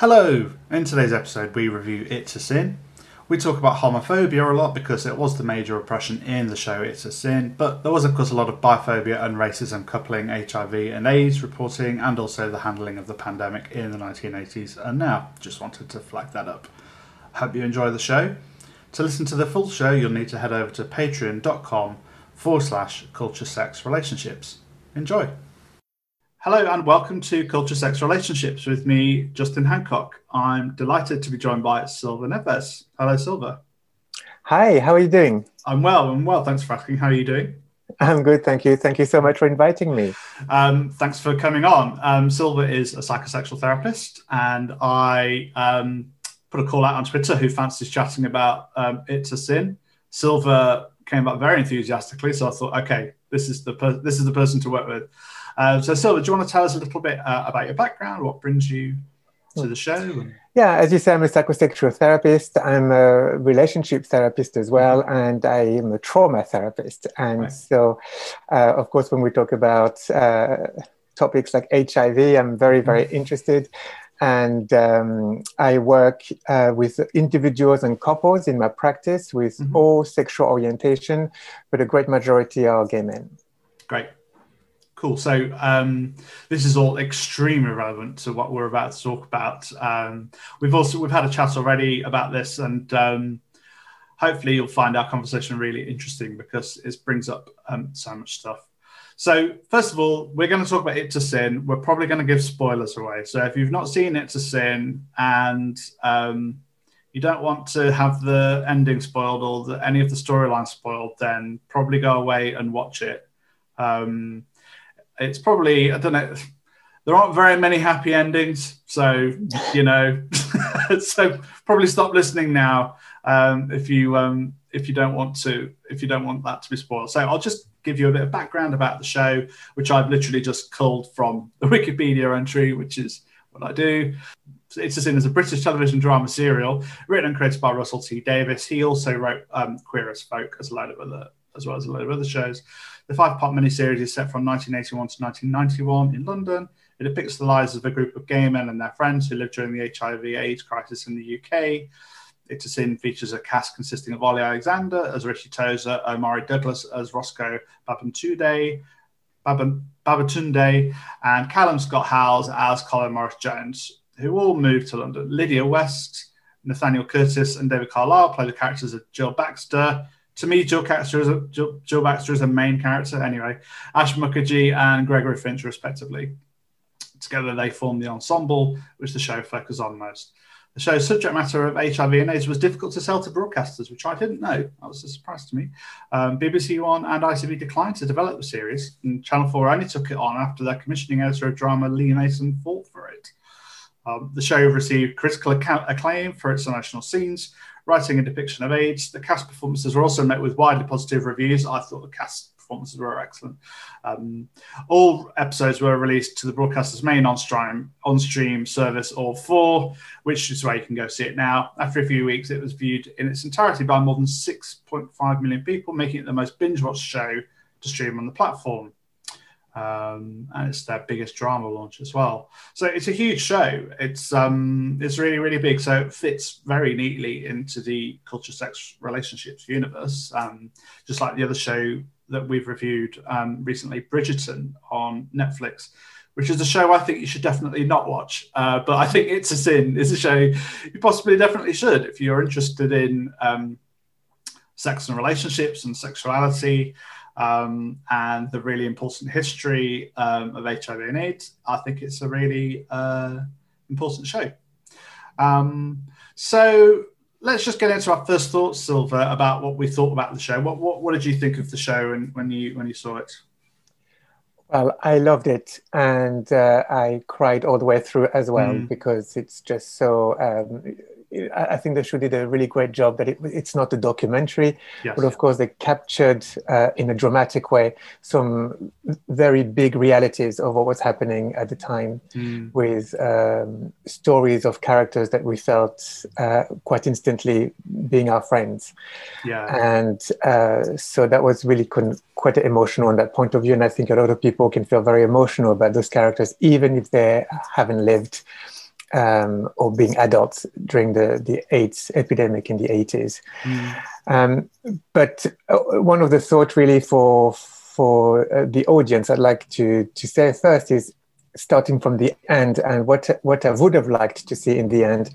Hello! In today's episode, we review It's a Sin. We talk about homophobia a lot because it was the major oppression in the show It's a Sin, but there was, of course, a lot of biphobia and racism coupling HIV and AIDS reporting and also the handling of the pandemic in the 1980s and now. Just wanted to flag that up. Hope you enjoy the show. To listen to the full show, you'll need to head over to patreon.com forward slash culture sex relationships. Enjoy! Hello and welcome to Culture Sex Relationships with me, Justin Hancock. I'm delighted to be joined by Silva Neves. Hello, Silva. Hi, how are you doing? I'm well. I'm well. Thanks for asking. How are you doing? I'm good, thank you. Thank you so much for inviting me. Um, thanks for coming on. Um, Silva is a psychosexual therapist, and I um, put a call out on Twitter who fancies chatting about um, It's a Sin. Silva came up very enthusiastically, so I thought, okay, this is the per- this is the person to work with. Uh, so, Silva, do you want to tell us a little bit uh, about your background? What brings you to the show? Yeah, as you say, I'm a psychosexual therapist. I'm a relationship therapist as well, and I am a trauma therapist. And right. so, uh, of course, when we talk about uh, topics like HIV, I'm very, very mm-hmm. interested. And um, I work uh, with individuals and couples in my practice with mm-hmm. all sexual orientation, but a great majority are gay men. Great. Cool. So um, this is all extremely relevant to what we're about to talk about. Um, we've also we've had a chat already about this, and um, hopefully you'll find our conversation really interesting because it brings up um, so much stuff. So first of all, we're going to talk about It's a Sin. We're probably going to give spoilers away. So if you've not seen It's a Sin and um, you don't want to have the ending spoiled or the, any of the storyline spoiled, then probably go away and watch it. Um, it's probably I don't know. There aren't very many happy endings, so you know, so probably stop listening now um, if you um, if you don't want to if you don't want that to be spoiled. So I'll just give you a bit of background about the show, which I've literally just culled from the Wikipedia entry, which is what I do. It's Sin as a British television drama serial written and created by Russell T Davies. He also wrote um, Queer as Folk as a load of other as well as a load of other shows. The five part miniseries is set from 1981 to 1991 in London. It depicts the lives of a group of gay men and their friends who lived during the HIV AIDS crisis in the UK. It's a features a cast consisting of Ollie Alexander as Richie Tozer, Omari Douglas as Roscoe Babatunde, Babatunde, and Callum Scott Howes as Colin Morris Jones, who all moved to London. Lydia West, Nathaniel Curtis, and David Carlyle play the characters of Jill Baxter, to me, Joe Baxter is a Jill, Jill Baxter is a main character. Anyway, Ash Mukherjee and Gregory Finch, respectively. Together, they form the ensemble, which the show focuses on most. The show's subject matter of HIV and AIDS was difficult to sell to broadcasters, which I didn't know. That was a surprise to me. Um, BBC One and ITV declined to develop the series, and Channel 4 only took it on after their commissioning editor of drama, Lee Mason, fought for it. Um, the show received critical acclaim for its emotional scenes, writing and depiction of AIDS. The cast performances were also met with widely positive reviews. I thought the cast performances were excellent. Um, all episodes were released to the broadcaster's main on-stream on-stream service, All 4, which is where you can go see it now. After a few weeks, it was viewed in its entirety by more than 6.5 million people, making it the most binge-watched show to stream on the platform um, and it's their biggest drama launch as well. So it's a huge show. It's um, it's really really big. So it fits very neatly into the culture, sex, relationships universe. Um, just like the other show that we've reviewed um, recently, Bridgerton on Netflix. Which is a show I think you should definitely not watch, uh, but I think it's a sin. It's a show you possibly definitely should if you're interested in um, sex and relationships and sexuality um, and the really important history um, of HIV and AIDS, I think it's a really uh, important show. Um, so let's just get into our first thoughts, Silva, about what we thought about the show. What, what, what did you think of the show and when you when you saw it? Well, I loved it, and uh, I cried all the way through as well mm. because it's just so um, I think they show did a really great job that it, it's not a documentary, yes. but of course they captured uh, in a dramatic way some very big realities of what was happening at the time mm. with um, stories of characters that we felt uh, quite instantly being our friends. Yeah. And uh, so that was really con- quite emotional on that point of view. And I think a lot of people can feel very emotional about those characters, even if they haven't lived um, or being adults during the, the AIDS epidemic in the 80s. Mm. Um, but uh, one of the thoughts really for for uh, the audience I'd like to, to say first is starting from the end and what what I would have liked to see in the end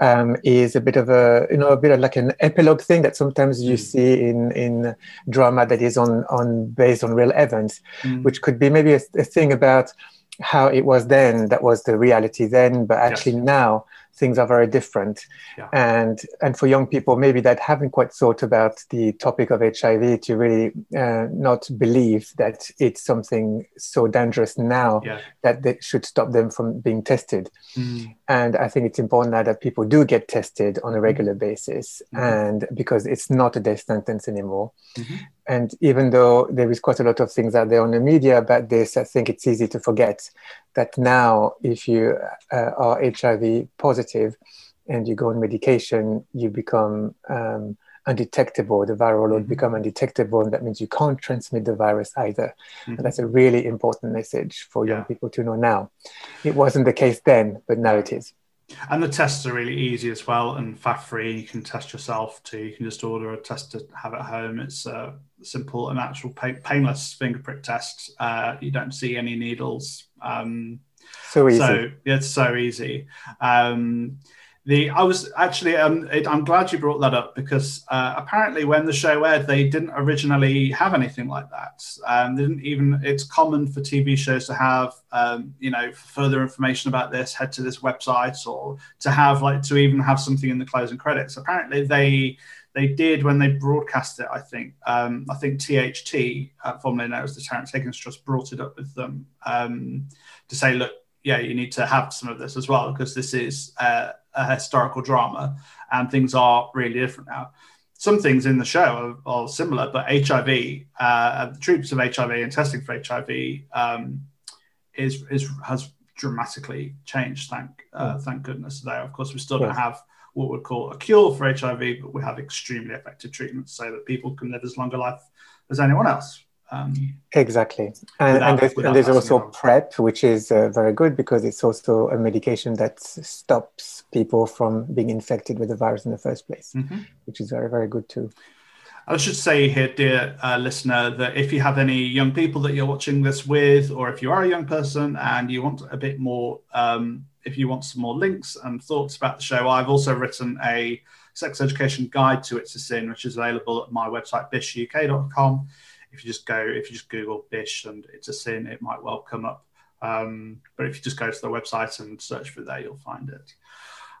um, is a bit of a you know a bit of like an epilogue thing that sometimes you mm. see in in drama that is on on based on real events, mm. which could be maybe a, a, thing about how it was then that was the reality then, but actually yes. now things are very different. Yeah. And and for young people, maybe that haven't quite thought about the topic of HIV to really uh, not believe that it's something so dangerous now yeah. that they should stop them from being tested. Mm. And I think it's important now that people do get tested on a regular basis, mm-hmm. and because it's not a death sentence anymore. Mm-hmm. And even though there is quite a lot of things out there on the media about this, I think it's easy to forget that now, if you uh, are HIV positive and you go on medication, you become um, undetectable. The viral load mm-hmm. become undetectable, and that means you can't transmit the virus either. Mm-hmm. And that's a really important message for young people to know now. It wasn't the case then, but now it is. And the tests are really easy as well and fat free. You can test yourself too. You can just order a test to have at home. It's a simple and actual painless fingerprick test. Uh, you don't see any needles. Um, so easy. So it's so easy. Um, the I was actually um, it, I'm glad you brought that up because uh, apparently when the show aired they didn't originally have anything like that. Um, they didn't even. It's common for TV shows to have um, you know further information about this. Head to this website or to have like to even have something in the closing credits. Apparently they they did when they broadcast it. I think um, I think THT, uh, formerly known as the Terrence Higgins Trust, brought it up with them um, to say, look, yeah, you need to have some of this as well because this is uh, a historical drama and things are really different now. Some things in the show are, are similar, but HIV, uh, the treatment of HIV and testing for HIV um, is, is has dramatically changed. Thank uh, thank goodness. Today, of course, we still don't have what we'd call a cure for HIV, but we have extremely effective treatments so that people can live as long a life as anyone else. Um, exactly. And, without, and there's, and there's also PrEP, which is uh, very good because it's also a medication that stops people from being infected with the virus in the first place, mm-hmm. which is very, very good too. I should say here, dear uh, listener, that if you have any young people that you're watching this with, or if you are a young person and you want a bit more, um, if you want some more links and thoughts about the show, I've also written a sex education guide to It's a Sin, which is available at my website, bishuk.com if you just go, if you just Google Bish and it's a sin, it might well come up. Um, but if you just go to the website and search for there, you'll find it.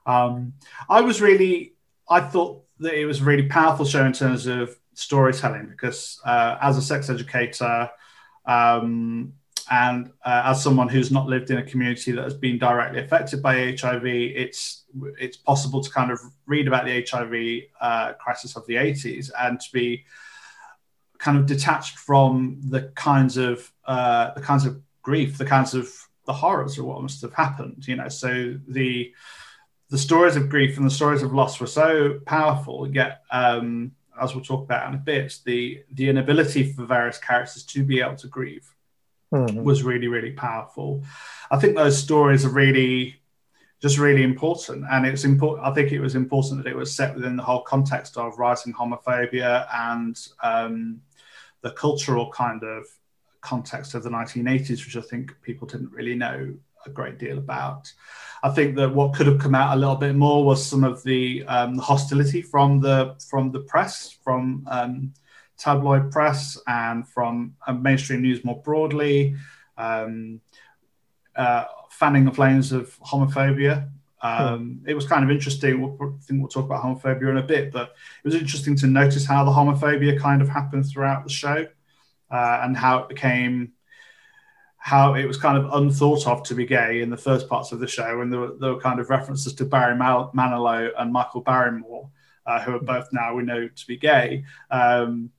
Um, I was really, I thought that it was a really powerful show in terms of storytelling because uh, as a sex educator um, and uh, as someone who's not lived in a community that has been directly affected by HIV, it's it's possible to kind of read about the HIV uh, crisis of the 80s and to be kind of detached from the kinds of uh, the kinds of grief, the kinds of the horrors of what must have happened. You know, so the the stories of grief and the stories of loss were so powerful. Yet, um, as we'll talk about in a bit, the the inability for various characters to be able to grieve mm-hmm. was really really powerful. I think those stories are really just really important. And it's important. I think it was important that it was set within the whole context of rising homophobia and um, the cultural kind of context of the 1980s, which I think people didn't really know a great deal about. I think that what could have come out a little bit more was some of the, um, hostility from the from the press, from um, tabloid press, and from uh, mainstream news more broadly. Um, uh, fanning the flames of homophobia um, it was kind of interesting. We'll, I think we'll talk about homophobia in a bit, but it was interesting to notice how the homophobia kind of happened throughout the show uh, and how it became, how it was kind of unthought of to be gay in the first parts of the show. And there were, there were kind of references to Barry Manilow and Michael Barrymore, uh, who are both now we know to be gay, um,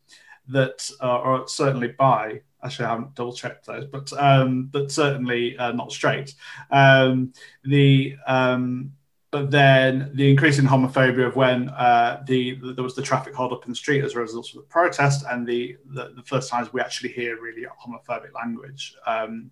that are certainly bi. Actually, I haven't double checked those, but um, but certainly uh, not straight. Um, the um, but then the increasing homophobia of when uh, the, the, there was the traffic hold up in the street as a result of the protest, and the the, the first times we actually hear really homophobic language. Um,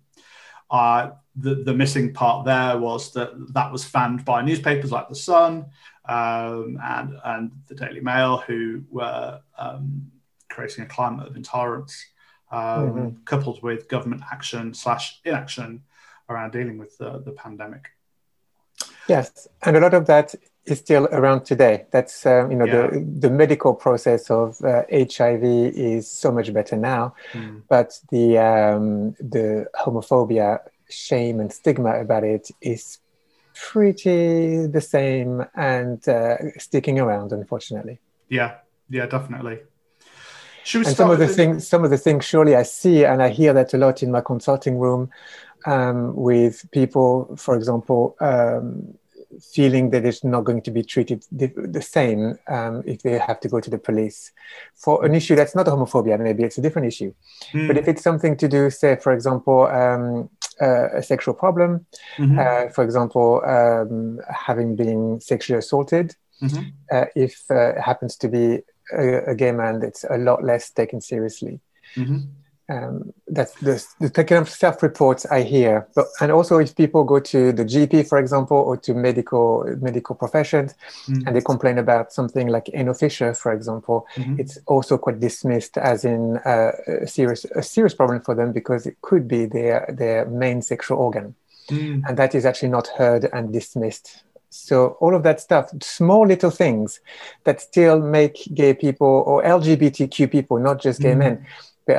uh, the, the missing part there was that that was fanned by newspapers like The Sun um, and, and the Daily Mail, who were um, creating a climate of intolerance, um, mm-hmm. coupled with government action slash inaction around dealing with the, the pandemic. Yes, and a lot of that is still around today. That's um, you know yeah. the the medical process of uh, HIV is so much better now, mm. but the um, the homophobia, shame, and stigma about it is pretty the same and uh, sticking around, unfortunately. Yeah, yeah, definitely. And some of the things, some of the things, surely I see and I hear that a lot in my consulting room um, with people, for example, um, feeling that it's not going to be treated the, the same um, if they have to go to the police for an issue that's not homophobia, maybe it's a different issue. Mm. But if it's something to do, say, for example, um, uh, a sexual problem, mm-hmm. uh, for example, um, having been sexually assaulted, mm-hmm. uh, if uh, it happens to be a, a, gay man, that's a lot less taken seriously. Mm-hmm um, that's the, the kind of self-reports I hear. But and also if people go to the GP, for example, or to medical medical professions, mm-hmm. and they complain about something like fissure, for example, mm-hmm. it's also quite dismissed as in uh, a serious a serious problem for them because it could be their their main sexual organ, mm. and that is actually not heard and dismissed. So all of that stuff, small little things that still make gay people or LGBTQ people, not just gay mm. men the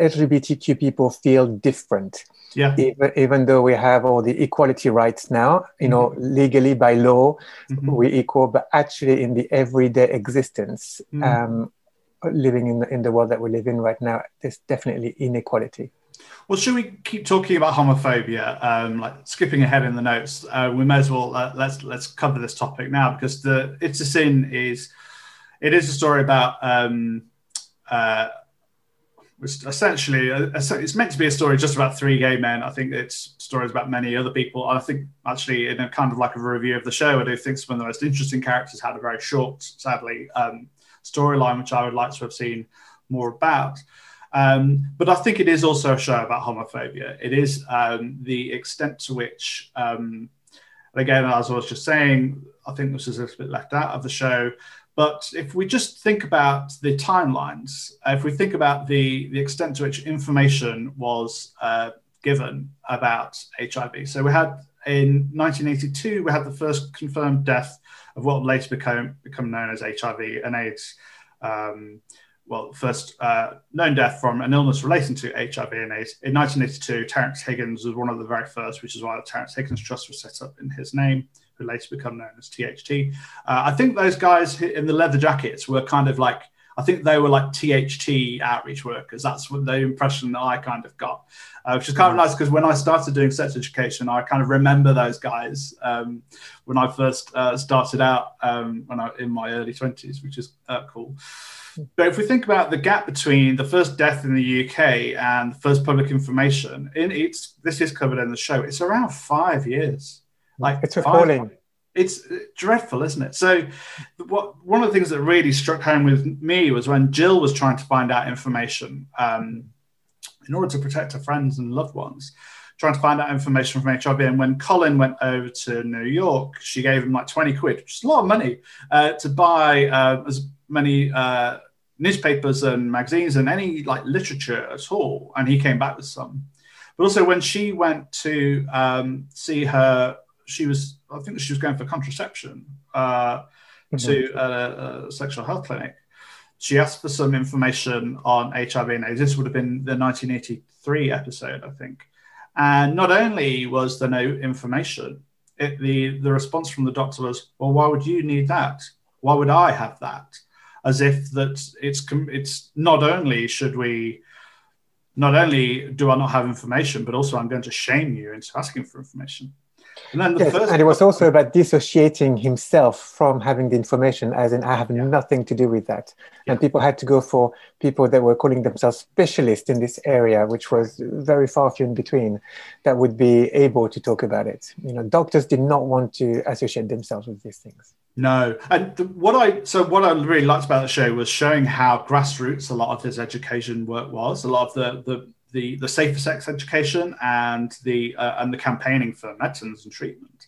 LGBTQ people feel different. Yeah. Even, even though we have all the equality rights now, you mm-hmm. know, legally by law, mm-hmm. we equal, but actually in the everyday existence, mm-hmm. um, living in the, in the world that we live in right now, there's definitely inequality. Well, should we keep talking about homophobia? Um, like skipping ahead in the notes, uh, we may as well uh, let's let's cover this topic now because the it's a sin is it is a story about um, uh, essentially it's meant to be a story just about three gay men. I think it's stories about many other people. I think actually in a kind of like a review of the show, I do think some of the most interesting characters had a very short, sadly, um, storyline, which I would like to have seen more about. Um, but I think it is also a show about homophobia. It is um, the extent to which, um, again, as I was just saying, I think this is a little bit left out of the show. But if we just think about the timelines, if we think about the, the extent to which information was uh, given about HIV, so we had in 1982, we had the first confirmed death of what later became become known as HIV and AIDS. Um, well, first uh, known death from an illness relating to HIV and AIDS. In 1982, Terrence Higgins was one of the very first, which is why the Terrence Higgins Trust was set up in his name who later become known as THT. Uh, I think those guys in the leather jackets were kind of like, I think they were like THT outreach workers. That's what the impression that I kind of got, uh, which is kind of nice because when I started doing sex education, I kind of remember those guys um, when I first uh, started out um, when I in my early twenties, which is uh, cool. But if we think about the gap between the first death in the UK and the first public information, in it's this is covered in the show. It's around five years. Like it's appalling. It's dreadful, isn't it? So, what one of the things that really struck home with me was when Jill was trying to find out information um, in order to protect her friends and loved ones, trying to find out information from HIV. And when Colin went over to New York, she gave him like 20 quid, which is a lot of money, uh, to buy uh, as many uh, newspapers and magazines and any like literature at all. And he came back with some. But also, when she went to um, see her she was, I think she was going for contraception uh, mm-hmm. to a, a, sexual health clinic. She asked for some information on HIV and AIDS. This would have been the 1983 episode, I think. And not only was there no information, it, the, the response from the doctor was, well, why would you need that? Why would I have that? As if that it's it's not only should we not only do I not have information, but also I'm going to shame you into asking for information. And then the yes, first and it was also about dissociating himself from having the information, as in I have yeah. nothing to do with that. Yeah. And people had to go for people that were calling themselves specialists in this area, which was very far few in between, that would be able to talk about it. You know, doctors did not want to associate themselves with these things. No, and what I so what I really liked about the show was showing how grassroots a lot of his education work was. A lot of the the the the safer sex education and the uh, and the campaigning for medicines and treatment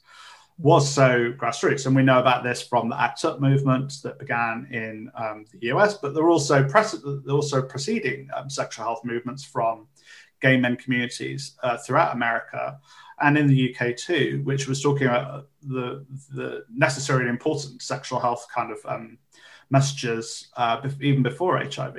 was so grassroots. And we know about this from the ACT UP movement that began in um, the US, but there are also, precedent, also preceding um, sexual health movements from gay men communities uh, throughout America and in the UK too, which was talking about the, the necessary and important sexual health kind of um, messages uh, even before HIV.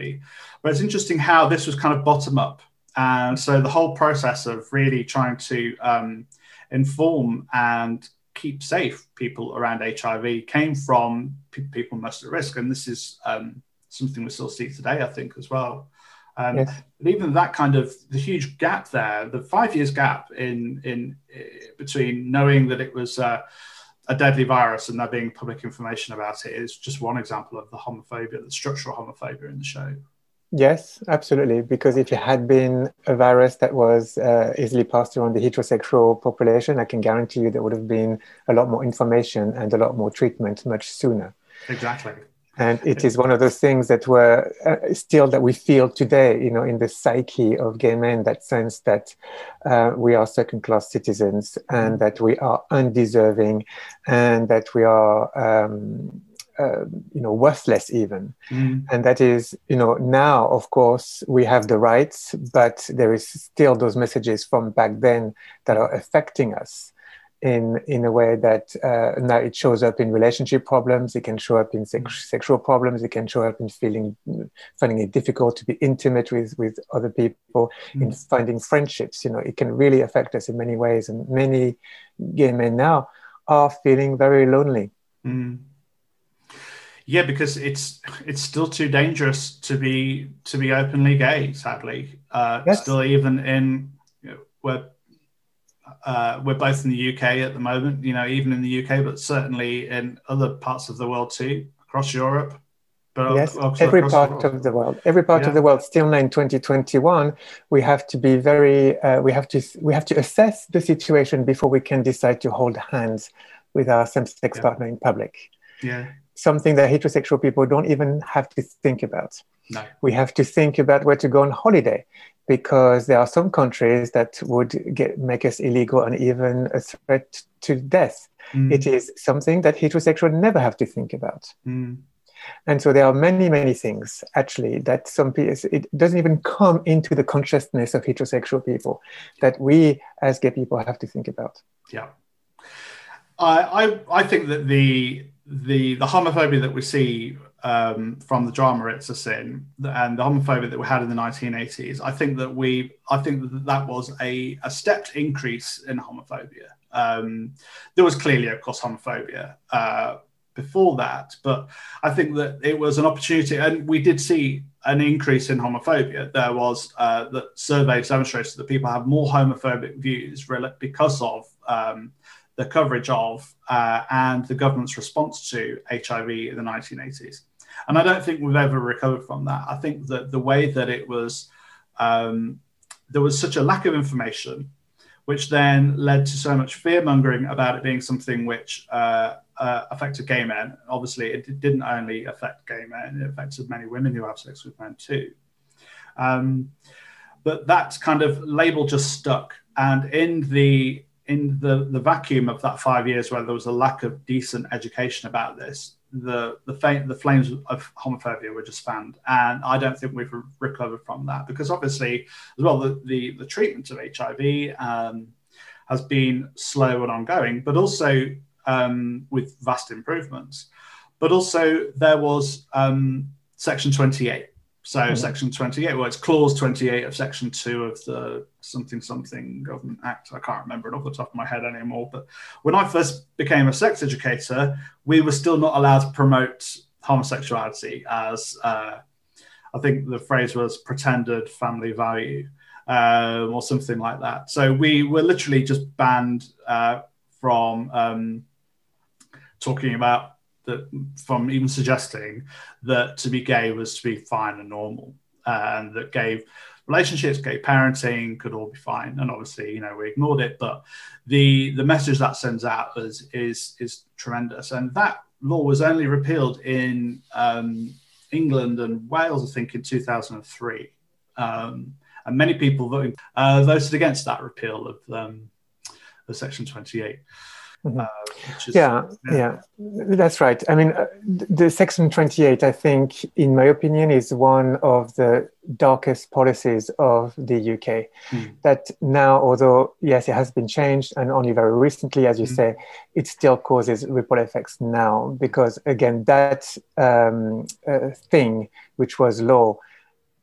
But it's interesting how this was kind of bottom up. And so the whole process of really trying to um, inform and keep safe people around HIV came from p- people most at risk. And this is um, something we still see today, I think, as well. Um, yes. But even that kind of the huge gap there, the five years gap in in uh, between knowing that it was uh, a deadly virus and there being public information about it is just one example of the homophobia, the structural homophobia in the show. Yes, absolutely. Because if it had been a virus that was uh, easily passed around the heterosexual population, I can guarantee you there would have been a lot more information and a lot more treatment much sooner. Exactly. And it is one of those things that were uh, still that we feel today, you know, in the psyche of gay men, that sense that uh, we are second class citizens and that we are undeserving and that we are. Um, uh, you know worthless even mm. and that is you know now of course we have the rights but there is still those messages from back then that are affecting us in in a way that uh, now it shows up in relationship problems it can show up in sex- mm. sexual problems it can show up in feeling finding it difficult to be intimate with with other people mm. in finding friendships you know it can really affect us in many ways and many gay men now are feeling very lonely mm. Yeah, because it's it's still too dangerous to be to be openly gay. Sadly, uh, yes. still even in you know, we're uh, we're both in the UK at the moment. You know, even in the UK, but certainly in other parts of the world too, across Europe. But yes, every part the of the world, every part yeah. of the world. Still now in 2021, we have to be very. Uh, we have to we have to assess the situation before we can decide to hold hands with our same-sex yeah. partner in public. Yeah something that heterosexual people don't even have to think about. No. We have to think about where to go on holiday because there are some countries that would get, make us illegal and even a threat to death. Mm. It is something that heterosexual never have to think about. Mm. And so there are many, many things actually that some people, it doesn't even come into the consciousness of heterosexual people that we as gay people have to think about. Yeah. I, I, I think that the the the homophobia that we see um, from the drama "It's a Sin" and the homophobia that we had in the 1980s, I think that we, I think that that was a, a stepped increase in homophobia. Um, there was clearly, of course, homophobia uh, before that, but I think that it was an opportunity, and we did see an increase in homophobia. There was uh, that surveys demonstrated that people have more homophobic views because of um, the coverage of uh, and the government's response to HIV in the 1980s. And I don't think we've ever recovered from that. I think that the way that it was, um, there was such a lack of information, which then led to so much fear mongering about it being something which uh, uh, affected gay men. Obviously, it didn't only affect gay men, it affected many women who have sex with men too. Um, but that kind of label just stuck. And in the in the, the vacuum of that five years where there was a lack of decent education about this, the the, the flames of homophobia were just fanned, and I don't think we've re- recovered from that because obviously, as well, the the, the treatment of HIV um, has been slow and ongoing, but also um, with vast improvements. But also there was um, Section 28, so mm-hmm. section 28, well, it's clause 28 of section 2 of the something something government act. I can't remember it off the top of my head anymore. But when I first became a sex educator, we were still not allowed to promote homosexuality as uh, I think the phrase was pretended family value um, or something like that. So we were literally just banned uh, from um, talking about that from even suggesting that to be gay was to be fine and normal, uh, and that gay relationships, gay parenting could all be fine. And obviously, you know, we ignored it, but the the message that sends out is is is tremendous. And that law was only repealed in um, England and Wales, I think, in 2003. Um, and many people voted, uh, voted against that repeal of, um, of Section 28. Mm-hmm. Uh, is, yeah, yeah, yeah, that's right. I mean, uh, the Section 28, I think, in my opinion, is one of the darkest policies of the UK. Mm. That now, although, yes, it has been changed, and only very recently, as you mm. say, it still causes ripple effects now because, again, that um, uh, thing, which was law,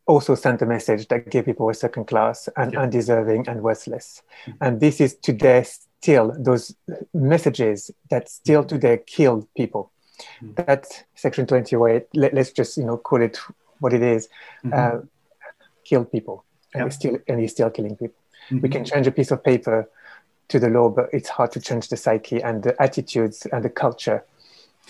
also sent a message that gay people were second class and yeah. undeserving and worthless. Mm. And this is today still those messages that still today kill people. Mm-hmm. That Section 28, let, us just you know call it what it is, mm-hmm. uh, kill people, and yep. still and he's still killing people. Mm-hmm. We can change a piece of paper to the law, but it's hard to change the psyche and the attitudes and the culture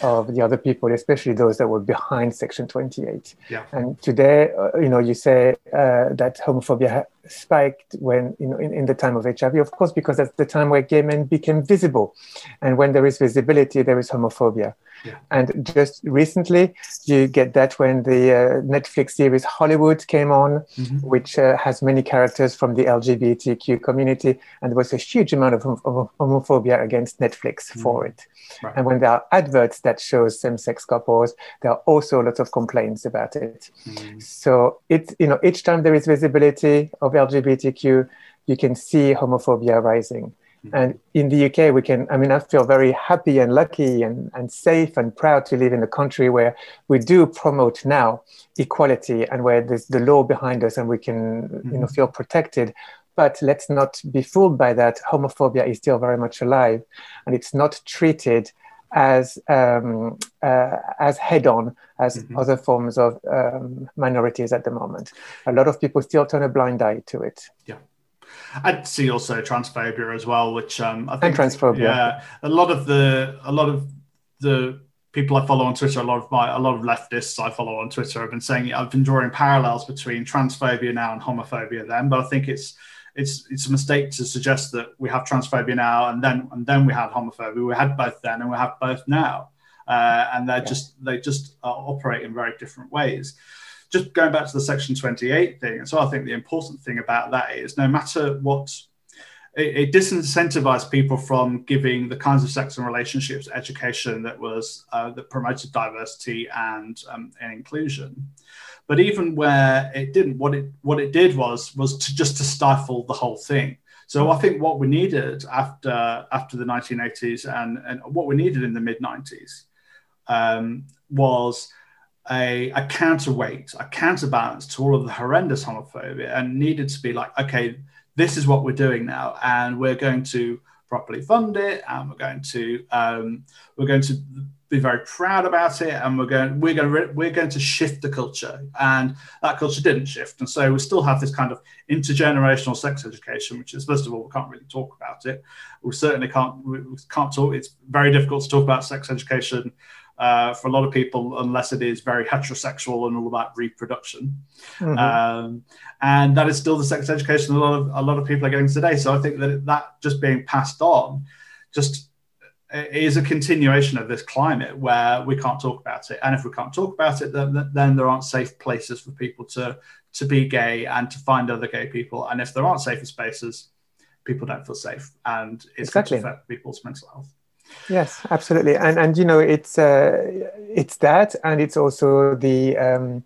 of the other people, especially those that were behind Section 28. Yeah. And today, uh, you know, you say uh, that homophobia spiked when, you know, in, in the time of HIV, of course, because that's the time where gay men became visible. And when there is visibility, there is homophobia. Yeah. And just recently, you get that when the uh, Netflix series Hollywood came on, mm-hmm. which uh, has many characters from the LGBTQ community, and there was a huge amount of, of homophobia against Netflix mm-hmm. for it. Right. And when there are adverts that show same-sex couples, there are also lots of complaints about it. Mm-hmm. So it, you know, each time there is visibility of LGBTQ, you can see homophobia rising. Mm-hmm. And in the UK, we can, I mean, I feel very happy and lucky and, and safe and proud to live in a country where we do promote now equality and where there's the law behind us and we can, mm-hmm. you know, mm-hmm. feel protected. But let's not be fooled by that. Homophobia is still very much alive and it's not treated as um, uh, as head on as mm-hmm. other forms of um, minorities at the moment. A lot of people still turn a blind eye to it. Yeah. I'd see also transphobia as well, which um, I think and transphobia. Yeah, a lot of the a lot of the people I follow on Twitter, a lot of my a lot of leftists I follow on Twitter have been saying I've been drawing parallels between transphobia now and homophobia then, but I think it's it's it's a mistake to suggest that we have transphobia now and then and then we had homophobia. We had both then and we have both now, uh, and they're yeah. just they just uh, operate in very different ways just going back to the Section 28 thing, and so I think the important thing about that is no matter what, it, it disincentivized people from giving the kinds of sex and relationships education that was uh, that promoted diversity and, um, and inclusion. But even where it didn't, what it what it did was was to just to stifle the whole thing. So I think what we needed after after the 1980s and, and what we needed in the mid 90s um, was a, a counterweight, a counterbalance to all of the horrendous homophobia, and needed to be like, okay, this is what we're doing now, and we're going to properly fund it, and we're going to um, we're going to be very proud about it, and we're going we're going to we're going to shift the culture, and that culture didn't shift, and so we still have this kind of intergenerational sex education, which is first of all we can't really talk about it. We certainly can't we can't talk. It's very difficult to talk about sex education uh, for a lot of people unless it is very heterosexual and all about reproduction. Mm-hmm. Um, and that is still the sex education a lot of a lot of people are getting today. So I think that that just being passed on just is a continuation of this climate where we can't talk about it. And if we can't talk about it, then, then there aren't safe places for people to to be gay and to find other gay people. And if there aren't safer spaces, people don't feel safe, and it's exactly. going to affect people's mental health. Yes, absolutely, and and you know it's uh, it's that, and it's also the um,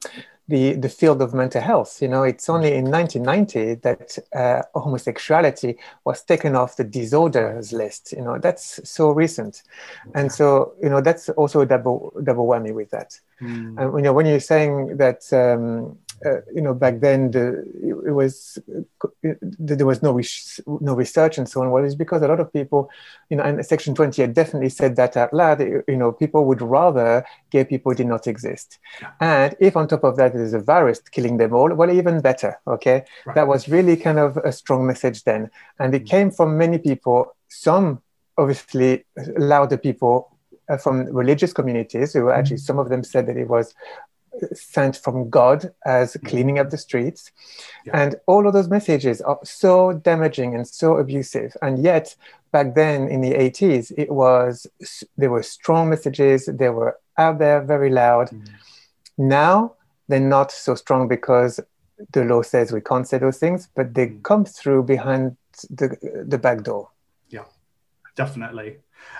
the the field of mental health. You know, it's only in 1990 that uh, homosexuality was taken off the disorders list. You know, that's so recent, and so you know that's also a double double whammy with that. Mm. And you know, when you're saying that. Um, uh, you know, back then the, it, was it, there was no res- no research and so on. Well, it's because a lot of people, you know, and Section 28 definitely said that out loud. You know, people would rather gay people did not exist, yeah. and if on top of that there's a virus killing them all, well, even better. Okay, right. that was really kind of a strong message then, and it mm-hmm. came from many people. Some obviously louder people uh, from religious communities who actually mm-hmm. some of them said that it was sent from God as mm-hmm. cleaning up the streets. Yeah. And all of those messages are so damaging and so abusive. And yet, back then in the 80s, it was there were strong messages, they were out there very loud. Mm. Now they're not so strong because the law says we can't say those things, but they mm. come through behind the the back door. Yeah, definitely,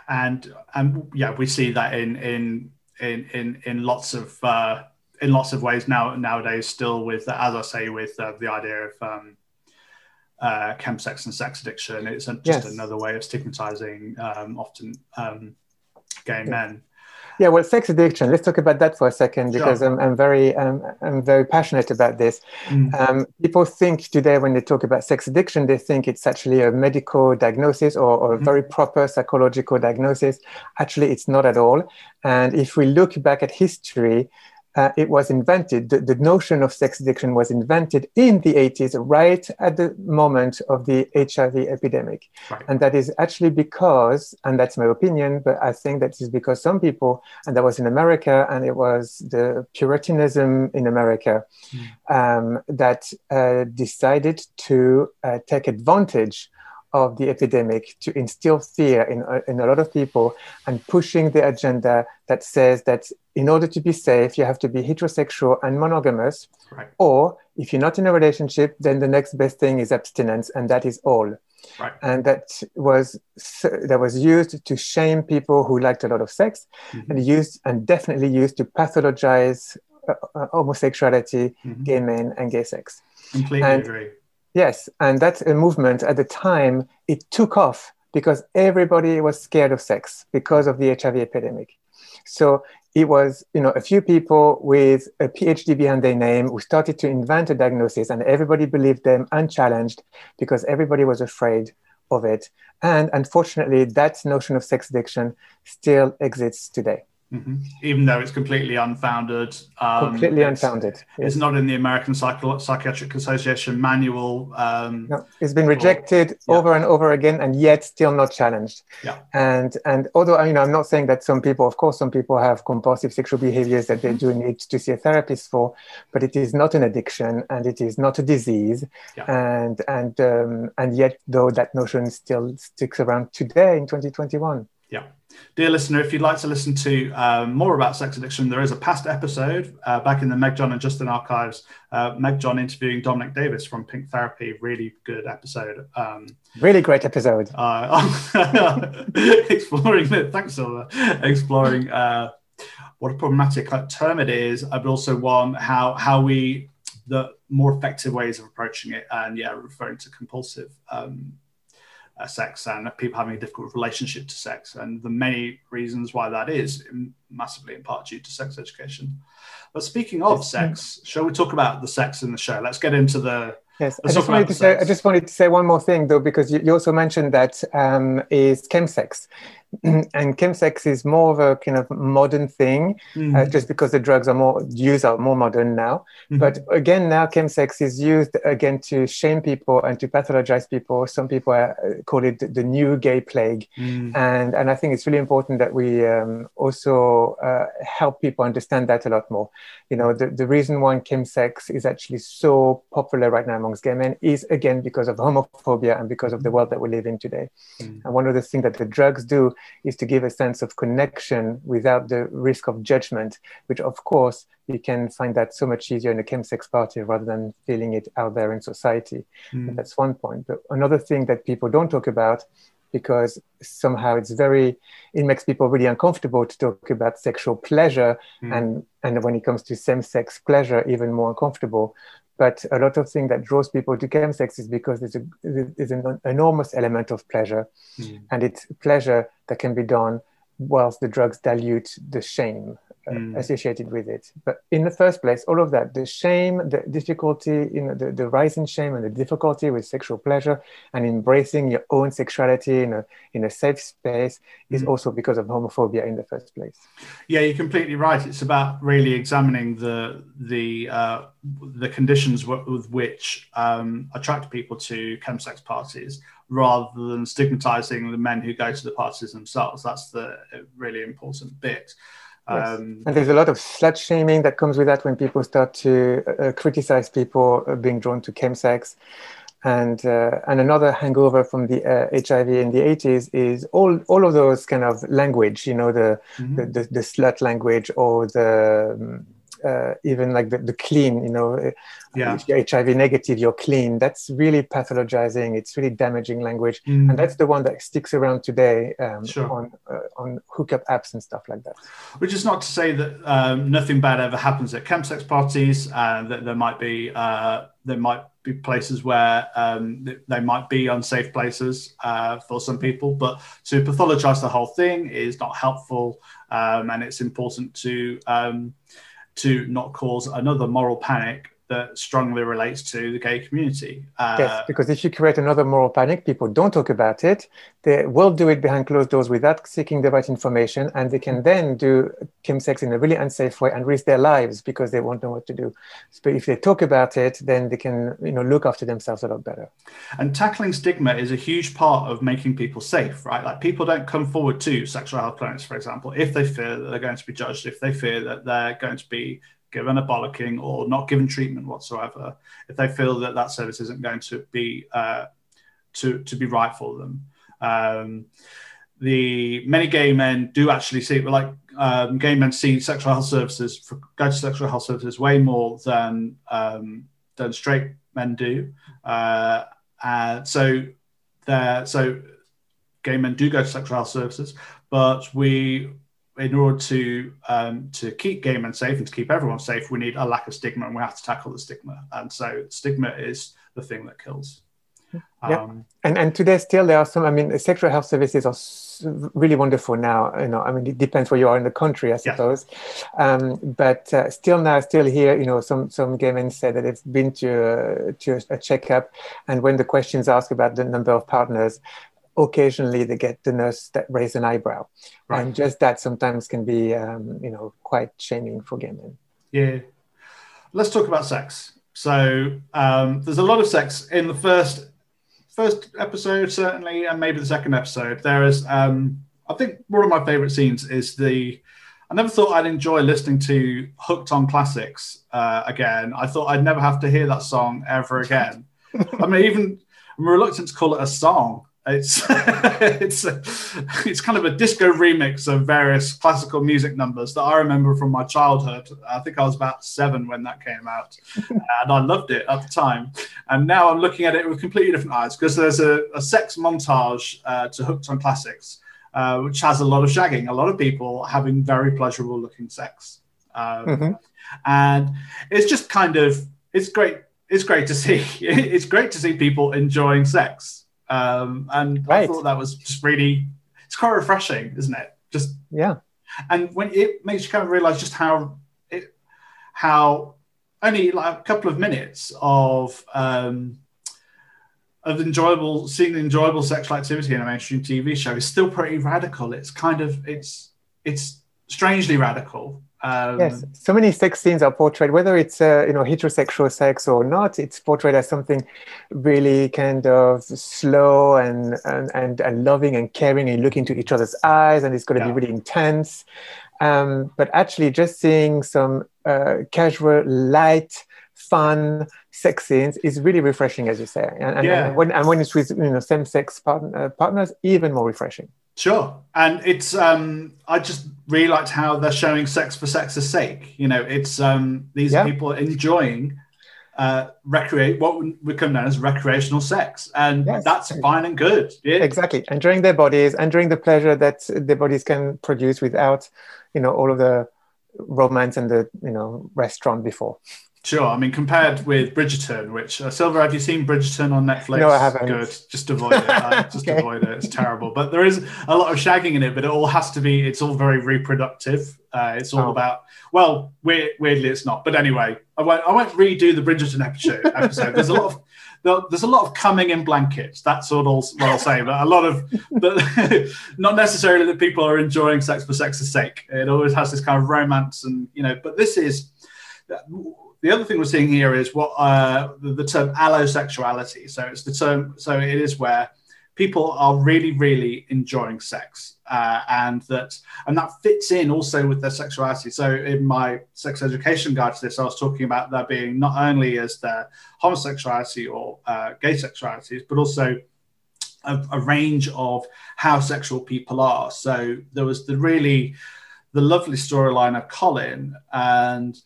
and and yeah, we see that in in in in in lots of uh, in lots of ways now nowadays. Still, with as I say, with uh, the idea of um, uh, chemsex and sex addiction, it's just yes. another way of stigmatizing um, often um, gay yeah. men. Yeah, well, sex addiction. Let's talk about that for a second because sure. I'm, I'm, very um, I'm very passionate about this. Mm. Um, people think today when they talk about sex addiction, they think it's actually a medical diagnosis or, or a mm. very proper psychological diagnosis. Actually, it's not at all. And if we look back at history, uh, it was invented, the, the, notion of sex addiction was invented in the 80s, right at the moment of the HIV epidemic. Right. And that is actually because, and that's my opinion, but I think that is because some people, and that was in America, and it was the Puritanism in America mm. um, that uh, decided to uh, take advantage of the epidemic to instill fear in, in a lot of people and pushing the agenda that says that in order to be safe, you have to be heterosexual and monogamous. Right. Or if you're not in a relationship, then the next best thing is abstinence, and that is all. Right. And that was that was used to shame people who liked a lot of sex, mm-hmm. and used and definitely used to pathologize uh, uh, homosexuality, mm-hmm. gay men, and gay sex. Completely and, agree Yes, and that's a movement at the time, it took off because everybody was scared of sex because of the HIV epidemic. So it was, you know, a few people with a PhD behind their name who started to invent a diagnosis and everybody believed them unchallenged because everybody was afraid of it. And unfortunately, that notion of sex addiction still exists today. Mm-hmm. Even though it's completely unfounded. Um, completely unfounded. It's, yes. it's, not in the American Psycho- Psychiatric Association manual. Um, no, it's been rejected or, yeah. over and over again, and yet still not challenged. Yeah. And and although you know, I'm not saying that some people, of course, some people have compulsive sexual behaviors that they do need to see a therapist for, but it is not an addiction and it is not a disease. Yeah. And and um, and yet, though, that notion still sticks around today in 2021. Yeah. Dear listener, if you'd like to listen to um, more about sex addiction, there is a past episode uh, back in the Meg John and Justin archives. Uh, Meg John interviewing Dominic Davies from Pink Therapy. Really good episode. Um, really great episode. Uh, exploring it. Thanks, Silva. Exploring uh, what a problematic term it is, but also one how how we the more effective ways of approaching it, and yeah, referring to compulsive. Um, uh, sex and people having a difficult relationship to sex, and the many reasons why that is massively in part due to sex education. But speaking of sex, shall we talk about the sex in the show? Let's get into the Yes, I just, wanted to say, I just wanted to say one more thing though, because you, you also mentioned that um, is chemsex. And chemsex is more of a kind of modern thing, mm. uh, just because the drugs are more used are more modern now. Mm-hmm. But again, now chemsex is used again to shame people and to pathologize people. Some people uh, call it the new gay plague, mm. and and I think it's really important that we um, also uh, help people understand that a lot more. You know, the, the reason why chemsex is actually so popular right now amongst gay men is again because of homophobia and because of the world that we live in today. Mm. And one of the things that the drugs do is to give a sense of connection without the risk of judgment, which of course you can find that so much easier in a chemsex party rather than feeling it out there in society. Mm. That's one point. But another thing that people don't talk about because somehow it's very it makes people really uncomfortable to talk about sexual pleasure mm. and and when it comes to same-sex pleasure even more uncomfortable but a lot of things that draws people to chemsex is because there's, a, there's an enormous element of pleasure. Mm. And it's pleasure that can be done whilst the drugs dilute the shame uh, mm. associated with it. But in the first place, all of that, the shame, the difficulty, you know, the, the rise in shame and the difficulty with sexual pleasure and embracing your own sexuality in a, in a safe space is mm. also because of homophobia in the first place. Yeah, you're completely right. It's about really examining the, the, uh, the conditions with which um, attract people to chemsex parties rather than stigmatizing the men who go to the parties themselves. That's the really important bit. Yes. Um, and there's a lot of slut shaming that comes with that when people start to uh, criticize people uh, being drawn to chemsex. And, uh, and another hangover from the HIV uh, in the 80s is all, all of those kind of language, you know, the, mm-hmm. the, the, the, slut language or the, um, uh, even like the, the clean, you know, uh, yeah. if you're HIV negative, you're clean. That's really pathologizing. It's really damaging language, Mm. and that's the one that sticks around today um, Sure. on uh, on hookup apps and stuff like that. Which is not to say that um, nothing bad ever happens at chemsex parties, and that there might be uh, there might be places where um, they might be unsafe places uh, for some people. But to pathologize the whole thing is not helpful, um, and it's important to um, to not cause another moral panic that strongly relates to the gay community. Uh, Yes, because if you create another moral panic, people don't talk about it. They will do it behind closed doors without seeking the right information, and they can then do chemsex in a really unsafe way and risk their lives because they won't know what to do. But if they talk about it, then they can, you know, look after themselves a lot better. And tackling stigma is a huge part of making people safe, right? Like people don't come forward to sexual health clinics, for example, if they fear that they're going to be judged, if they fear that they're going to be given a bollocking or not given treatment whatsoever, if they feel that that service isn't going to be uh, to to be right for them. Um, the many gay men do actually see, like um, gay men see sexual health services, for, go to sexual health services way more than um, than straight men do. Uh, and so there, so gay men do go to sexual health services, but we, in order to um, to keep gay men safe and to keep everyone safe, we need a lack of stigma, and we have to tackle the stigma. And so stigma is the thing that kills. Yeah. Um, And and today still there are some. I mean, sexual health services are really wonderful now. You know, I mean, it depends where you are in the country, I suppose. Um, but uh, still now, still here, you know, some some gay men say that they've been to uh, to a checkup, and when the questions asked about the number of partners, occasionally they get the nurse that raise an eyebrow, Right. and just that sometimes can be, um, you know, quite shaming for gay men. Yeah. Let's talk about sex. So um, there's a lot of sex in the first first episode, certainly, and maybe the second episode. There is, um, I think, one of my favorite scenes is the. I never thought I'd enjoy listening to Hooked on Classics uh, again. I thought I'd never have to hear that song ever again. I mean, even I'm reluctant to call it a song. It's it's it's kind of a disco remix of various classical music numbers that I remember from my childhood. I think I was about seven when that came out, and I loved it at the time. And now I'm looking at it with completely different eyes because there's a, a sex montage uh, to Hooked on Classics, uh, which has a lot of shagging, a lot of people having very pleasurable looking sex, um, Mhm. and it's just kind of it's great. It's great to see. It's great to see people enjoying sex. Um, and I thought that was just really, it's quite refreshing, isn't it? Just Yeah. and when it makes you kind of realize just how it, how only like a couple of minutes of um, of enjoyable seeing enjoyable sexual activity in a mainstream TV show is still pretty radical. It's kind of it's it's strangely radical. Um, Yes, so many sex scenes are portrayed, whether it's uh, you know heterosexual sex or not. It's portrayed as something really kind of slow and and and, and loving and caring, and look into each other's eyes, and it's going to Yeah. be really intense. Um, but actually, just seeing some uh, casual, light, fun sex scenes is really refreshing, as you say. And, and, Yeah. and when and when it's with you know same-sex partn- uh, partners, even more refreshing. Sure, and it's um, I just really liked how they're showing sex for sex's sake. You know, it's um, these Yeah. people enjoying uh, recreate what would become known as recreational sex, and Yes. that's fine and good. Yeah, exactly enjoying their bodies enjoying the pleasure that their bodies can produce without you know all of the romance and the you know restaurant before sure. I mean, compared with Bridgerton, which uh, Silva, have you seen Bridgerton on Netflix? No, I haven't. Good, just avoid it. Uh, just Okay. avoid it. It's terrible. But there is a lot of shagging in it, but it all has to be. It's all very reproductive. Uh, it's all Oh. about. Well, weird, weirdly, it's not. But anyway, I won't. I won't redo the Bridgerton episode. episode. There's a lot of. There's a lot of coming in blankets. That's all what I'll say. But a lot of, but not necessarily that people are enjoying sex for sex's sake. It always has this kind of romance, and you know. But this is the other thing we're seeing here is what uh, the, the term allosexuality. So it's the term. So it is where people are really, really enjoying sex, uh, and that and that fits in also with their sexuality. So in my sex education guide to this, I was talking about there being not only as their homosexuality or uh, gay sexualities, but also a, a range of how sexual people are. So there was the really the lovely storyline of Colin. And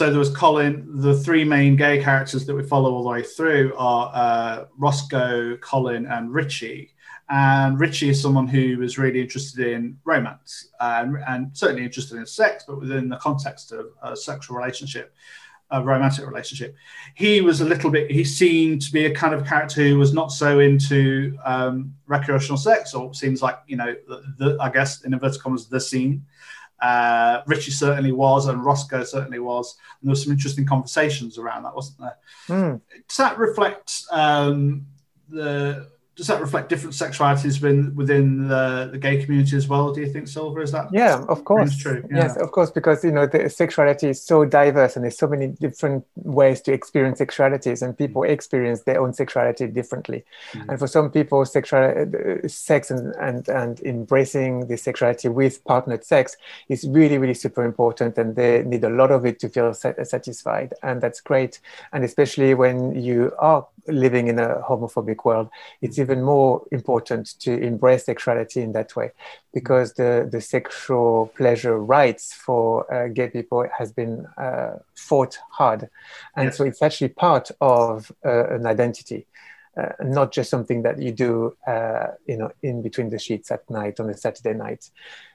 so there was Colin. The three main gay characters that we follow all the way through are uh, Roscoe, Colin, and Richie. And Richie is someone who is really interested in romance and, and certainly interested in sex, but within the context of a sexual relationship a romantic relationship. He was a little bit, he seemed to be a kind of character who was not so into um, recreational sex, or seems like, you know, the, the, I guess in inverted commas, the scene. Uh, Richie certainly was, and Roscoe certainly was. And there were some interesting conversations around that, wasn't there? Mm. Does that reflect um, the does that reflect different sexualities within within the, the gay community as well? Do you think, Silva? Is that yeah, of course, true? Yeah. Yes, of course, because you know the sexuality is so diverse and there's so many different ways to experience sexualities, and people mm-hmm. experience their own sexuality differently. Mm-hmm. And for some people, sexual uh, sex and, and and embracing the sexuality with partnered sex is really really super important, and they need a lot of it to feel satisfied, and that's great. And especially when you are living in a homophobic world, it's even more important to embrace sexuality in that way because the, the sexual pleasure rights for uh, gay people has been uh, fought hard. And yes. so it's actually part of uh, an identity uh, not just something that you do, uh, you know, in between the sheets at night on a Saturday night.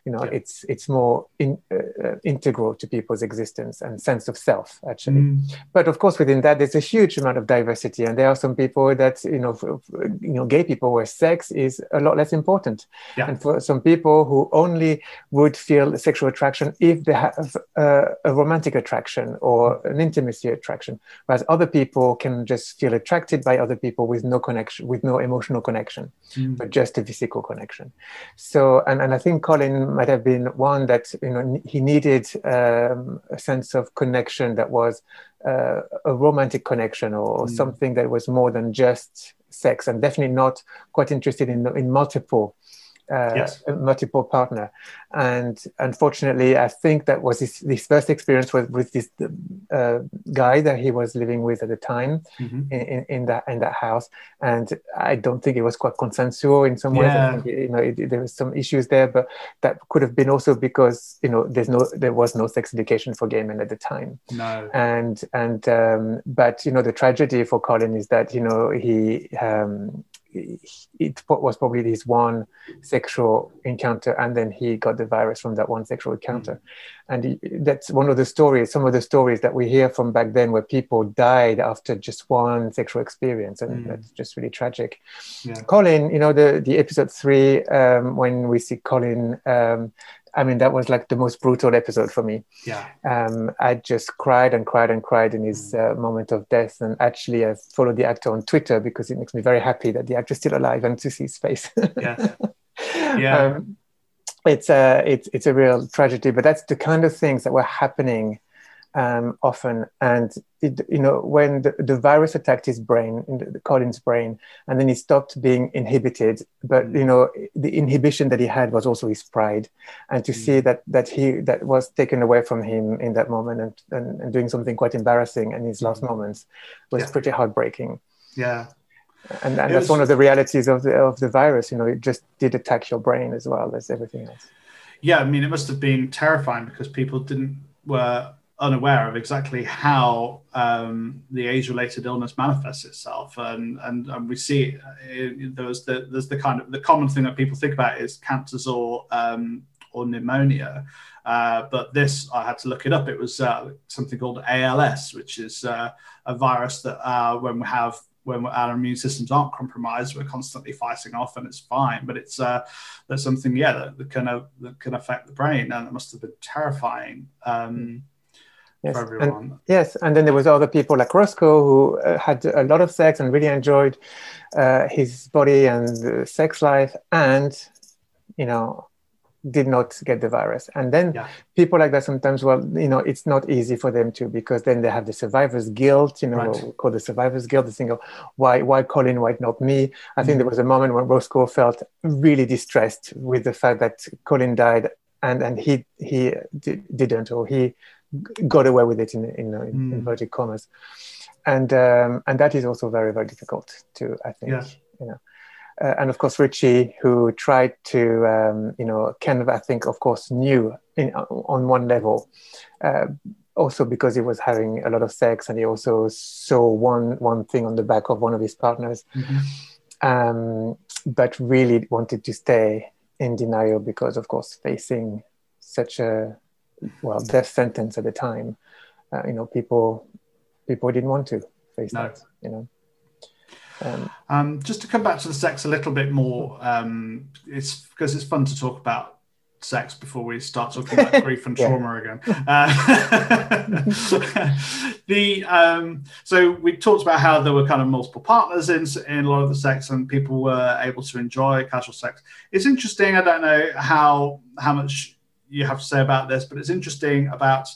You know, yeah. it's it's more in, uh, uh, integral to people's existence and sense of self, actually. Mm. But of course, within that, there's a huge amount of diversity, and there are some people that you know, for, you know, gay people where sex is a lot less important, yeah. and for some people who only would feel sexual attraction if they have uh, a romantic attraction or an intimacy attraction, whereas other people can just feel attracted by other people with no connection, with no emotional connection, mm. but just a physical connection. So, and, and I think Colin might have been one that, you know, he needed um, a sense of connection that was uh, a romantic connection or, mm. something that was more than just sex and definitely not quite interested in, in multiple uh, yes. multiple partner. And unfortunately, I think that was his, his first experience with, with this uh, guy that he was living with at the time mm-hmm. in, in, that in that house. And I don't think it was quite consensual in some ways. Yeah. Think you know it, there was some issues there, but that could have been also because you know there's no there was no sex education for gay men at the time. No. And and um, but you know the tragedy for Colin is that you know he um, it was probably this one sexual encounter and then he got the virus from that one sexual encounter mm-hmm. and he, that's one of the stories some of the stories that we hear from back then where people died after just one sexual experience and mm-hmm. that's just really tragic yeah. colin you know the the episode three um, when we see colin um, I mean, that was like the most brutal episode for me. Yeah. Um, I just cried and cried and cried in his mm. uh, moment of death. And actually, I followed the actor on Twitter because it makes me very happy that the actor is still alive and to see his face. yeah. Yeah. Um, it's a it's it's a real tragedy, but that's the kind of things that were happening um, often. And it, you know, when the, the, virus attacked his brain, the, Colin's brain, and then he stopped being inhibited. But you know, the inhibition that he had was also his pride, and to mm. see that that he that was taken away from him in that moment, and and, and doing something quite embarrassing in his last mm. moments was yeah. pretty heartbreaking. Yeah. And, and that's was, one of the realities of the of the virus. You know, it just did attack your brain as well as everything else. Yeah, I mean, it must have been terrifying because people didn't were unaware of exactly how um, the AIDS-related illness manifests itself, and and, and we see it, there's the there's the kind of the common thing that people think about is cancers or um, or pneumonia, uh, but this I had to look it up. It was uh, something called ALS, which is uh, a virus that uh, when we have when our immune systems aren't compromised, we're constantly fighting off, and it's fine. But it's uh, something, yeah, that, that can uh, that can affect the brain, and it must have been terrifying. Um, yes. And, yes, and then there was other people like Roscoe who uh, had a lot of sex and really enjoyed uh, his body and sex life, and you know did not get the virus. And then yeah. people like that sometimes, well, you know, it's not easy for them to because then they have the survivor's guilt, you know, right. what we call the survivor's guilt, the single, why, why Colin, why not me? I mm-hmm. think there was a moment when Roscoe felt really distressed with the fact that Colin died and, and he, he didn't, or he got away with it in, in, in mm. inverted commas. And, um, and that is also very, very difficult to, I think, yeah. you know. Uh, and of course Richie, who tried to, um, you know, kind of, I think, of course, knew in, on one level. Uh, also because he was having a lot of sex and he also saw one one thing on the back of one of his partners mm-hmm. um, but really wanted to stay in denial because of course facing such a well death sentence at the time uh, you know people people didn't want to face no. that you know um, um, just to come back to the sex a little bit more, um, it's because it's fun to talk about sex before we start talking about grief and trauma again. Uh, the um, so we talked about how there were kind of multiple partners in in a lot of the sex, and people were able to enjoy casual sex. It's interesting. I don't know how how much you have to say about this, but it's interesting about.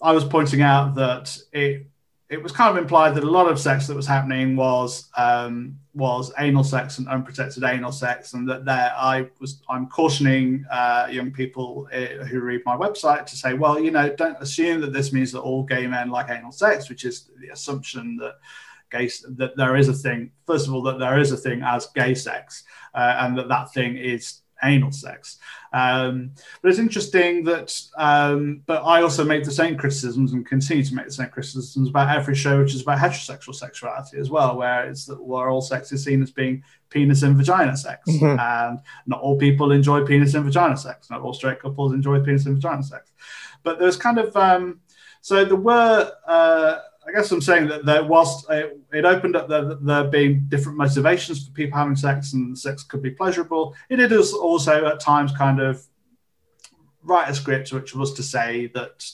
I was pointing out that it it was kind of implied that a lot of sex that was happening was um, was anal sex and unprotected anal sex, and that there I was I'm cautioning uh, young people uh, who read my website to say, well, you know, don't assume that this means that all gay men like anal sex, which is the assumption that gay that there is a thing. First of all, that there is a thing as gay sex, uh, and that that thing is anal sex. Um, but it's interesting that, um, but I also make the same criticisms and continue to make the same criticisms about every show which is about heterosexual sexuality as well, where it's that where all sex is seen as being penis and vagina sex, mm-hmm. and not all people enjoy penis and vagina sex. Not all straight couples enjoy penis and vagina sex. But there's kind of um, so there were. Uh, I guess I'm saying that there was it, it opened up there, there being different motivations for people having sex, and sex could be pleasurable. It did also at times kind of write a script which was to say that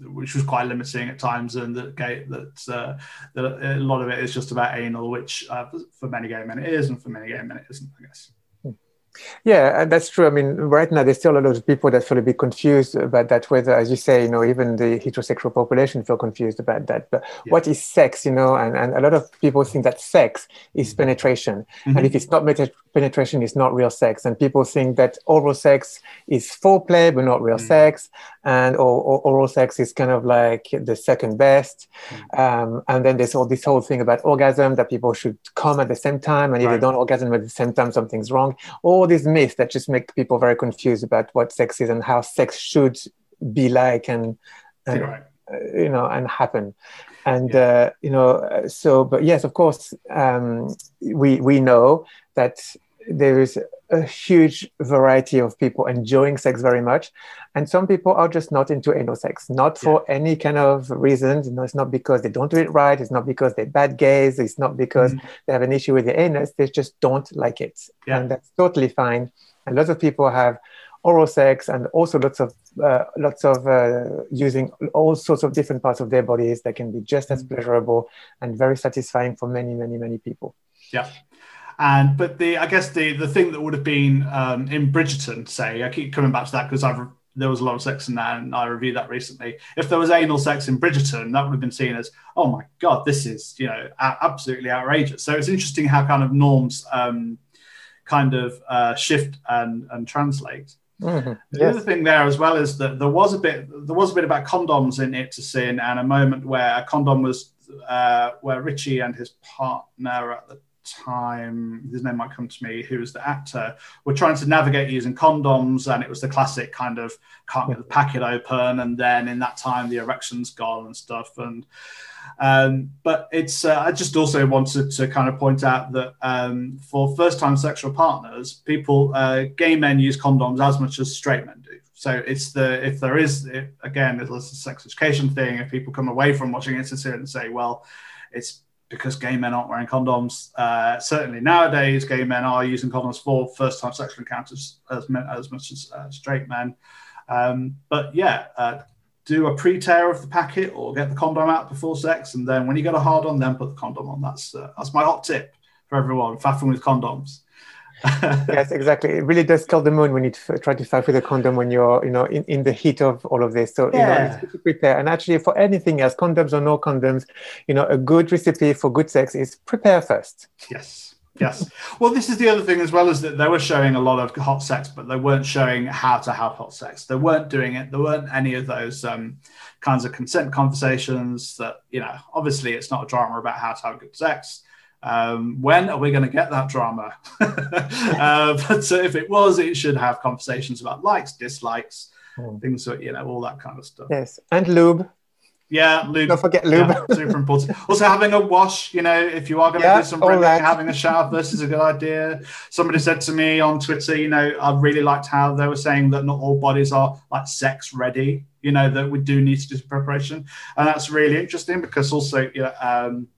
which was quite limiting at times, and that gay, that, uh, that a lot of it is just about anal, which uh, for many gay men it is, and for many gay men it isn't, I guess. Yeah, that's true. I mean, right now there's still a lot of people that feel a bit confused about that. Whether, as you say, you know, even the heterosexual population feel confused about that. But yeah. what is sex? You know, and, and a lot of people think that sex is mm-hmm. penetration, mm-hmm. and if it's not penetration, it's not real sex. And people think that oral sex is foreplay, but not real mm-hmm. sex, and or, or, oral sex is kind of like the second best. Mm-hmm. Um, and then there's all this whole thing about orgasm that people should come at the same time, and if right. they don't orgasm at the same time, something's wrong. Or all these myths that just make people very confused about what sex is and how sex should be like and, and right. uh, you know and happen and yeah. uh, you know so but yes of course um, we we know that there is a huge variety of people enjoying sex very much. And some people are just not into anal sex not for yeah. any kind of reasons. You know it's not because they don't do it right. It's not because they're bad gays. It's not because mm-hmm. they have an issue with the anus. They just don't like it. Yeah. and that's totally fine. And lots of people have oral sex and also lots of uh, lots of uh, using all sorts of different parts of their bodies that can be just as mm-hmm. pleasurable and very satisfying for many many many people. Yeah and but the I guess the the thing that would have been um, in Bridgerton, say, I keep coming back to that because I've there was a lot of sex in that, and I reviewed that recently. If there was anal sex in Bridgerton, that would have been seen as, oh my god, this is you know absolutely outrageous. So it's interesting how kind of norms um, kind of uh, shift and and translate. Mm-hmm. The yes. other thing there as well is that there was a bit there was a bit about condoms in It's a Sin, and a moment where a condom was uh, where Richie and his partner at the time, his name might come to me, who was the actor, were trying to navigate using condoms, and it was the classic kind of can't get the packet open, and then in that time the erection's gone and stuff. And um, but it's uh, I just also wanted to kind of point out that um, for first-time sexual partners, people uh, gay men use condoms as much as straight men do. So it's the if there is it, again, it's a sex education thing. If people come away from watching it and say, well, it's because gay men aren't wearing condoms. Uh, certainly nowadays, gay men are using condoms for first time sexual encounters as, as much as uh, straight men. Um, but yeah, uh, do a pre tear of the packet or get the condom out before sex. And then when you get a hard on, then put the condom on. That's, uh, that's my hot tip for everyone faffing with condoms. yes, exactly. It really does kill the moon when you try to fight with a condom when you're, you know, in, in the heat of all of this. So, yeah. you know, to prepare. And actually, for anything else, condoms or no condoms, you know, a good recipe for good sex is prepare first. Yes. Yes. Well, this is the other thing as well as that they were showing a lot of hot sex, but they weren't showing how to have hot sex. They weren't doing it. There weren't any of those um, kinds of consent conversations that, you know, obviously it's not a drama about how to have good sex. Um, when are we going to get that drama? uh, but if it was, it should have conversations about likes, dislikes, mm. things that you know, all that kind of stuff. Yes, and lube. Yeah, lube. Don't forget lube. Yeah, super important. Also, having a wash. You know, if you are going to yeah, do some running, having a shower first is a good idea. Somebody said to me on Twitter, you know, I really liked how they were saying that not all bodies are like sex ready. You know, that we do need to do some preparation, and that's really interesting because also, you know, um,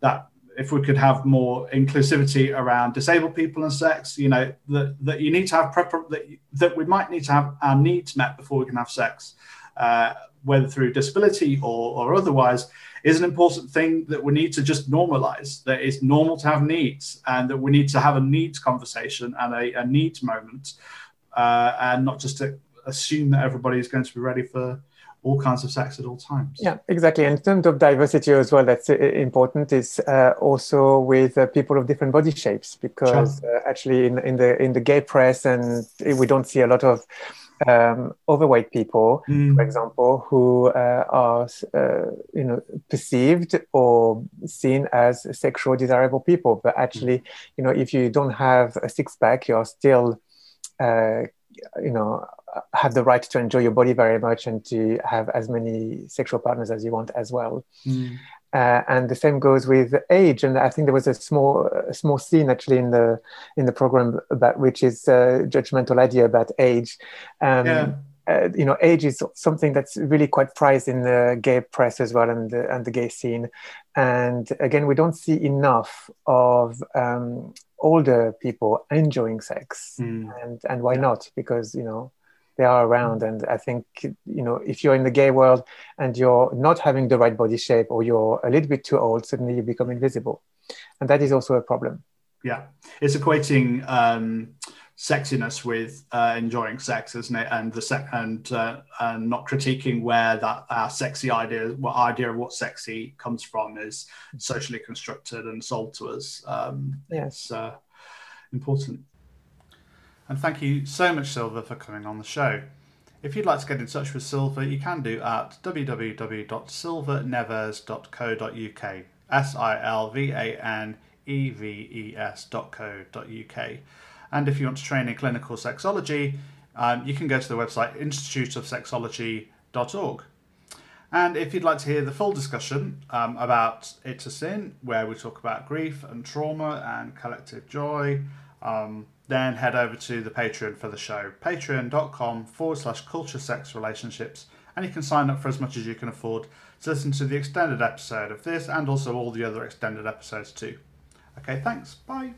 that if we could have more inclusivity around disabled people and sex, you know, that, that you need to have prep that, that we might need to have our needs met before we can have sex. Uh, whether through disability or, or otherwise, is an important thing that we need to just normalize. That it's normal to have needs and that we need to have a needs conversation and a, a needs moment uh, and not just to assume that everybody is going to be ready for all kinds of sex at all times. Yeah, exactly. And in terms of diversity as well, that's uh, important is uh, also with uh, people of different body shapes, because sure. uh, actually in, in the in the gay press and we don't see a lot of um, overweight people, mm. for example, who uh, are uh, you know perceived or seen as sexual desirable people, but actually, you know, if you don't have a six pack, you're still uh, you know have the right to enjoy your body very much and to have as many sexual partners as you want as well. Mm. Uh, and the same goes with age. And I think there was a small, a small scene actually in the in the program about which is a judgmental idea about age. Um, yeah. Uh, you know, age is something that's really quite prized in the gay press as well and the, and the gay scene. And again, we don't see enough of um, older people enjoying sex. Mm. And and why not? Because you know, they are around. And i think you know if you're in the gay world and you're not having the right body shape or you're a little bit too old suddenly you become invisible. And that is also a problem. Yeah. It's equating um, sexiness with uh, enjoying sex isn't it? And the sec- and uh, and not critiquing where that our sexy idea what idea of what sexy comes from is socially constructed and sold to us. Um yes. uh, important and thank you so much, Silva, for coming on the show. If you'd like to get in touch with Silva, you can do at www.silvaneves.co.uk. S I L V A N E V E S.co.uk. And if you want to train in clinical sexology, um, you can go to the website instituteofsexology.org. And if you'd like to hear the full discussion um, about It's a Sin, where we talk about grief and trauma and collective joy, um, then head over to the Patreon for the show, patreon.com forward slash culture sex relationships, and you can sign up for as much as you can afford to listen to the extended episode of this and also all the other extended episodes too. Okay, thanks. Bye.